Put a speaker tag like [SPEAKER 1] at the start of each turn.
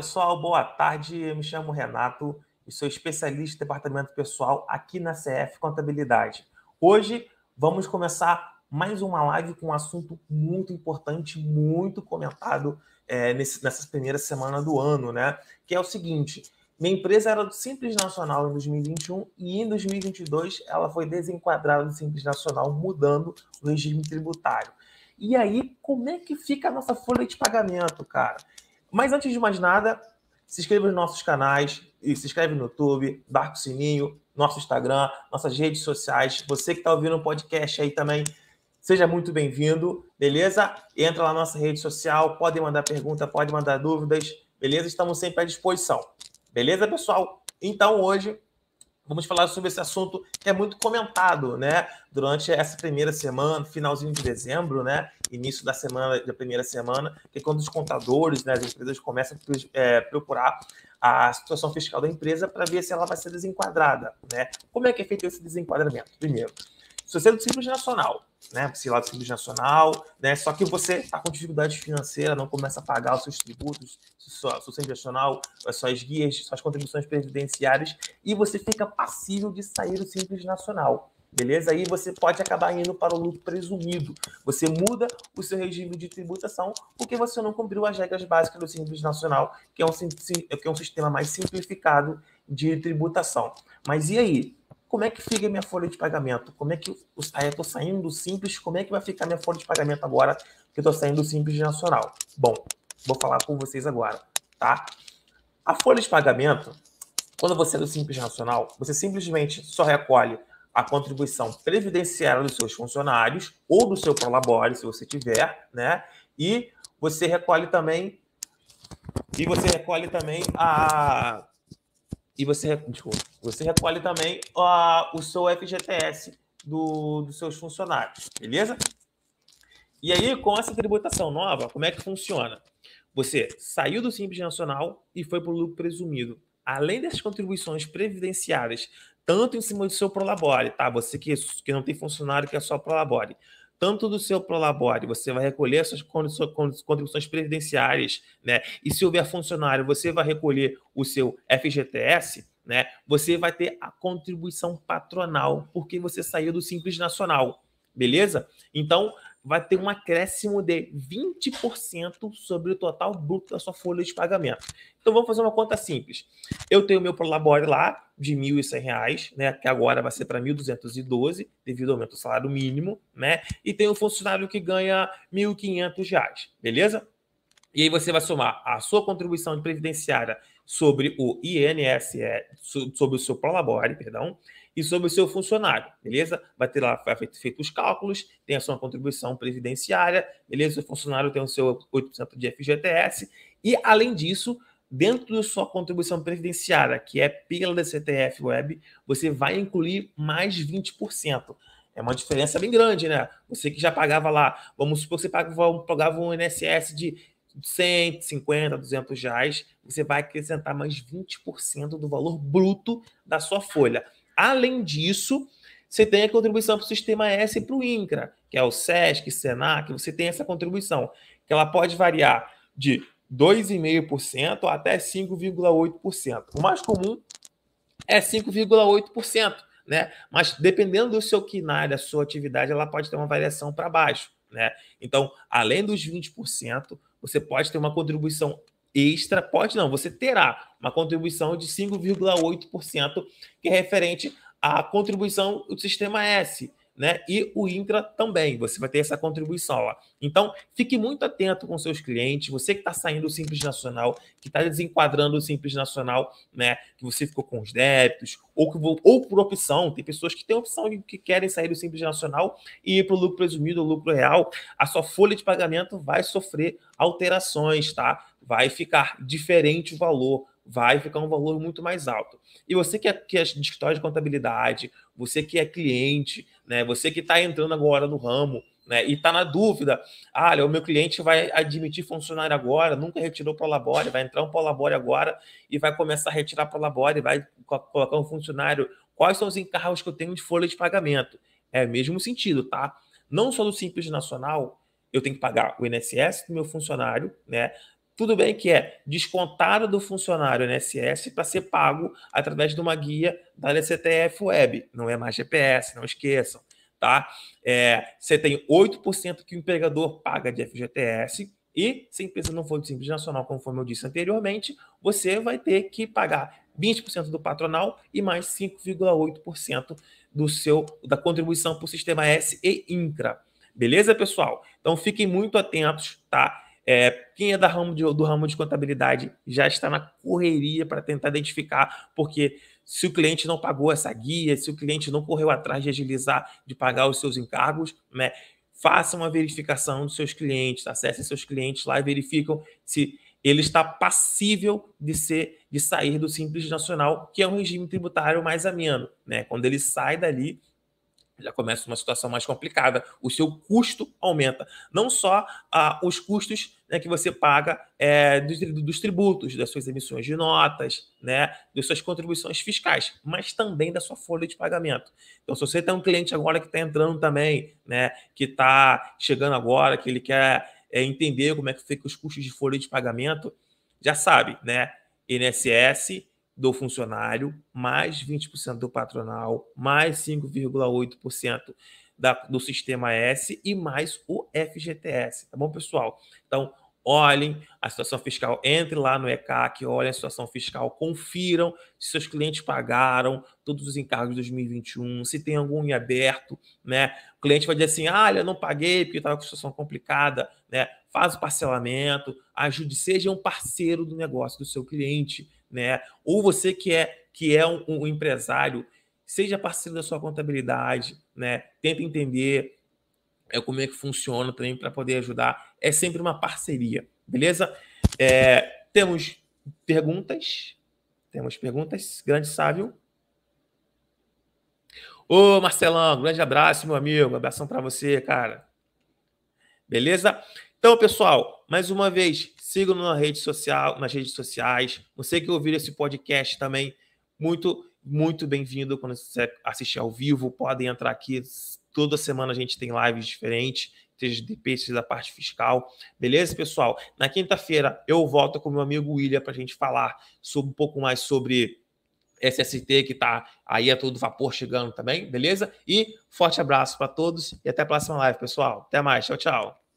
[SPEAKER 1] pessoal, boa tarde. Eu me chamo Renato e sou especialista em departamento pessoal aqui na CF Contabilidade. Hoje vamos começar mais uma live com um assunto muito importante, muito comentado é, nesse, nessa primeira semana do ano, né? Que é o seguinte: minha empresa era do Simples Nacional em 2021 e em 2022 ela foi desenquadrada do Simples Nacional, mudando o regime tributário. E aí, como é que fica a nossa folha de pagamento, cara? Mas antes de mais nada, se inscreva nos nossos canais, e se inscreve no YouTube, marca o sininho, nosso Instagram, nossas redes sociais. Você que está ouvindo o podcast aí também, seja muito bem-vindo, beleza? Entra lá na nossa rede social, pode mandar pergunta, pode mandar dúvidas, beleza? Estamos sempre à disposição. Beleza, pessoal? Então, hoje vamos falar sobre esse assunto que é muito comentado, né? Durante essa primeira semana, finalzinho de dezembro, né? Início da semana, da primeira semana, que é quando os contadores, né, as empresas começam a é, procurar a situação fiscal da empresa para ver se ela vai ser desenquadrada, né? Como é que é feito esse desenquadramento? Primeiro, você é do Simples Nacional, né? Se lá do Simples Nacional, né? Só que você está com dificuldade financeira, não começa a pagar os seus tributos, seu Simples Nacional, as suas guias, suas contribuições previdenciárias, e você fica passível de sair do Simples Nacional. Beleza? Aí você pode acabar indo para o lucro presumido. Você muda o seu regime de tributação porque você não cumpriu as regras básicas do Simples Nacional, que é um, que é um sistema mais simplificado de tributação. Mas e aí? Como é que fica minha folha de pagamento? Como é que eu estou saindo do simples? Como é que vai ficar minha folha de pagamento agora que eu estou saindo do simples nacional? Bom, vou falar com vocês agora, tá? A folha de pagamento, quando você é do simples nacional, você simplesmente só recolhe a contribuição previdenciária dos seus funcionários ou do seu prolabore, se você tiver, né? E você recolhe também e você recolhe também a e você, desculpa, você recolhe também uh, o seu FGTS do, dos seus funcionários, beleza? E aí, com essa tributação nova, como é que funciona? Você saiu do Simples Nacional e foi para o lucro presumido. Além dessas contribuições previdenciárias, tanto em cima do seu Prolabore, tá? Você que, que não tem funcionário que é só Prolabore, tanto do seu Prolabore, você vai recolher suas contribuições previdenciárias, né? E se houver funcionário, você vai recolher o seu FGTS, né? Você vai ter a contribuição patronal, porque você saiu do Simples Nacional, beleza? Então, vai ter um acréscimo de 20% sobre o total bruto da sua folha de pagamento. Então vamos fazer uma conta simples. Eu tenho meu Prolabore lá de R$ 1.100, né, que agora vai ser para 1.212 devido ao aumento do salário mínimo, né? E tem um funcionário que ganha R$ 1.500, beleza? E aí você vai somar a sua contribuição de previdenciária sobre o INSS, sobre o seu Prolabore, perdão, e sobre o seu funcionário, beleza? Vai ter lá, feito, feito os cálculos, tem a sua contribuição previdenciária, beleza? O funcionário tem o seu 8% de FGTS, e além disso, dentro da sua contribuição previdenciária, que é pela DCTF Web, você vai incluir mais 20%. É uma diferença bem grande, né? Você que já pagava lá, vamos supor que você pagava, pagava um INSS de 150, 200 reais, você vai acrescentar mais 20% do valor bruto da sua folha. Além disso, você tem a contribuição para o Sistema S e para o INCRA, que é o SESC, SENAC, você tem essa contribuição, que ela pode variar de 2,5% até 5,8%. O mais comum é 5,8%, né? Mas dependendo do seu KINAI, da sua atividade, ela pode ter uma variação para baixo, né? Então, além dos 20%, você pode ter uma contribuição extra, pode não, você terá uma contribuição de 5,8%, que é referente à contribuição do sistema S, né? E o intra também, você vai ter essa contribuição lá. Então, fique muito atento com seus clientes, você que está saindo do Simples Nacional, que está desenquadrando o Simples Nacional, né? Que você ficou com os débitos, ou, que, ou por opção, tem pessoas que têm opção de que querem sair do Simples Nacional e ir para o lucro presumido, o lucro real, a sua folha de pagamento vai sofrer alterações, tá? Vai ficar diferente o valor, vai ficar um valor muito mais alto. E você que é, que é de de contabilidade, você que é cliente, né, você que está entrando agora no ramo, né, e está na dúvida, ah, o meu cliente vai admitir funcionário agora, nunca retirou para o Labore, vai entrar um para o Labore agora e vai começar a retirar para o Labore, vai colocar um funcionário. Quais são os encargos que eu tenho de folha de pagamento? É mesmo sentido, tá? Não só do Simples Nacional, eu tenho que pagar o INSS do meu funcionário, né? Tudo bem que é descontado do funcionário NSS para ser pago através de uma guia da LCTF Web. Não é mais GPS, não esqueçam. Tá? É, você tem 8% que o empregador paga de FGTS e se a empresa não for de Simples Nacional, conforme eu disse anteriormente, você vai ter que pagar 20% do patronal e mais 5,8% do seu da contribuição para o sistema S e INCRA. Beleza, pessoal? Então fiquem muito atentos, tá? É, quem é da ramo de, do ramo de contabilidade já está na correria para tentar identificar, porque se o cliente não pagou essa guia, se o cliente não correu atrás de agilizar, de pagar os seus encargos, né? Faça uma verificação dos seus clientes, acesse seus clientes lá e verificam se ele está passível de ser de sair do Simples Nacional, que é um regime tributário mais ameno, né? Quando ele sai dali, já começa uma situação mais complicada. O seu custo aumenta. Não só ah, os custos né, que você paga é, dos, dos, tributos, das suas emissões de notas, né, das suas contribuições fiscais, mas também da sua folha de pagamento. Então, se você tem um cliente agora que está entrando também, né, que está chegando agora, que ele quer é, entender como é que fica os custos de folha de pagamento, já sabe, né? INSS do funcionário, mais 20% do patronal, mais 5,8% do sistema S e mais o FGTS, tá bom, pessoal? Então, olhem a situação fiscal, entre lá no ECAC, olhem a situação fiscal, confiram se seus clientes pagaram todos os encargos de 2021, se tem algum em aberto, né? O cliente vai dizer assim: ah, eu não paguei porque estava com situação complicada, né? Faz o parcelamento, ajude, seja um parceiro do negócio do seu cliente, né? Ou você que é que é um, um empresário, seja parceiro da sua contabilidade, né? Tenta entender é, como é que funciona também para poder ajudar. É sempre uma parceria, beleza? É, temos perguntas. Temos perguntas. Grande sábio. Ô, Marcelão, grande abraço, meu amigo. Abração para você, cara. Beleza? Então, pessoal, mais uma vez, sigam na rede social, nas redes sociais. Você que ouvir esse podcast também, muito, muito bem-vindo quando você assistir ao vivo. Podem entrar aqui Toda semana a gente tem lives diferentes, seja de peixes da parte fiscal. Beleza, pessoal? Na quinta-feira eu volto com meu amigo William para a gente falar sobre um pouco mais sobre SST que está aí a todo vapor chegando também, beleza? E forte abraço para todos e até a próxima live, pessoal. Até mais. Tchau, tchau.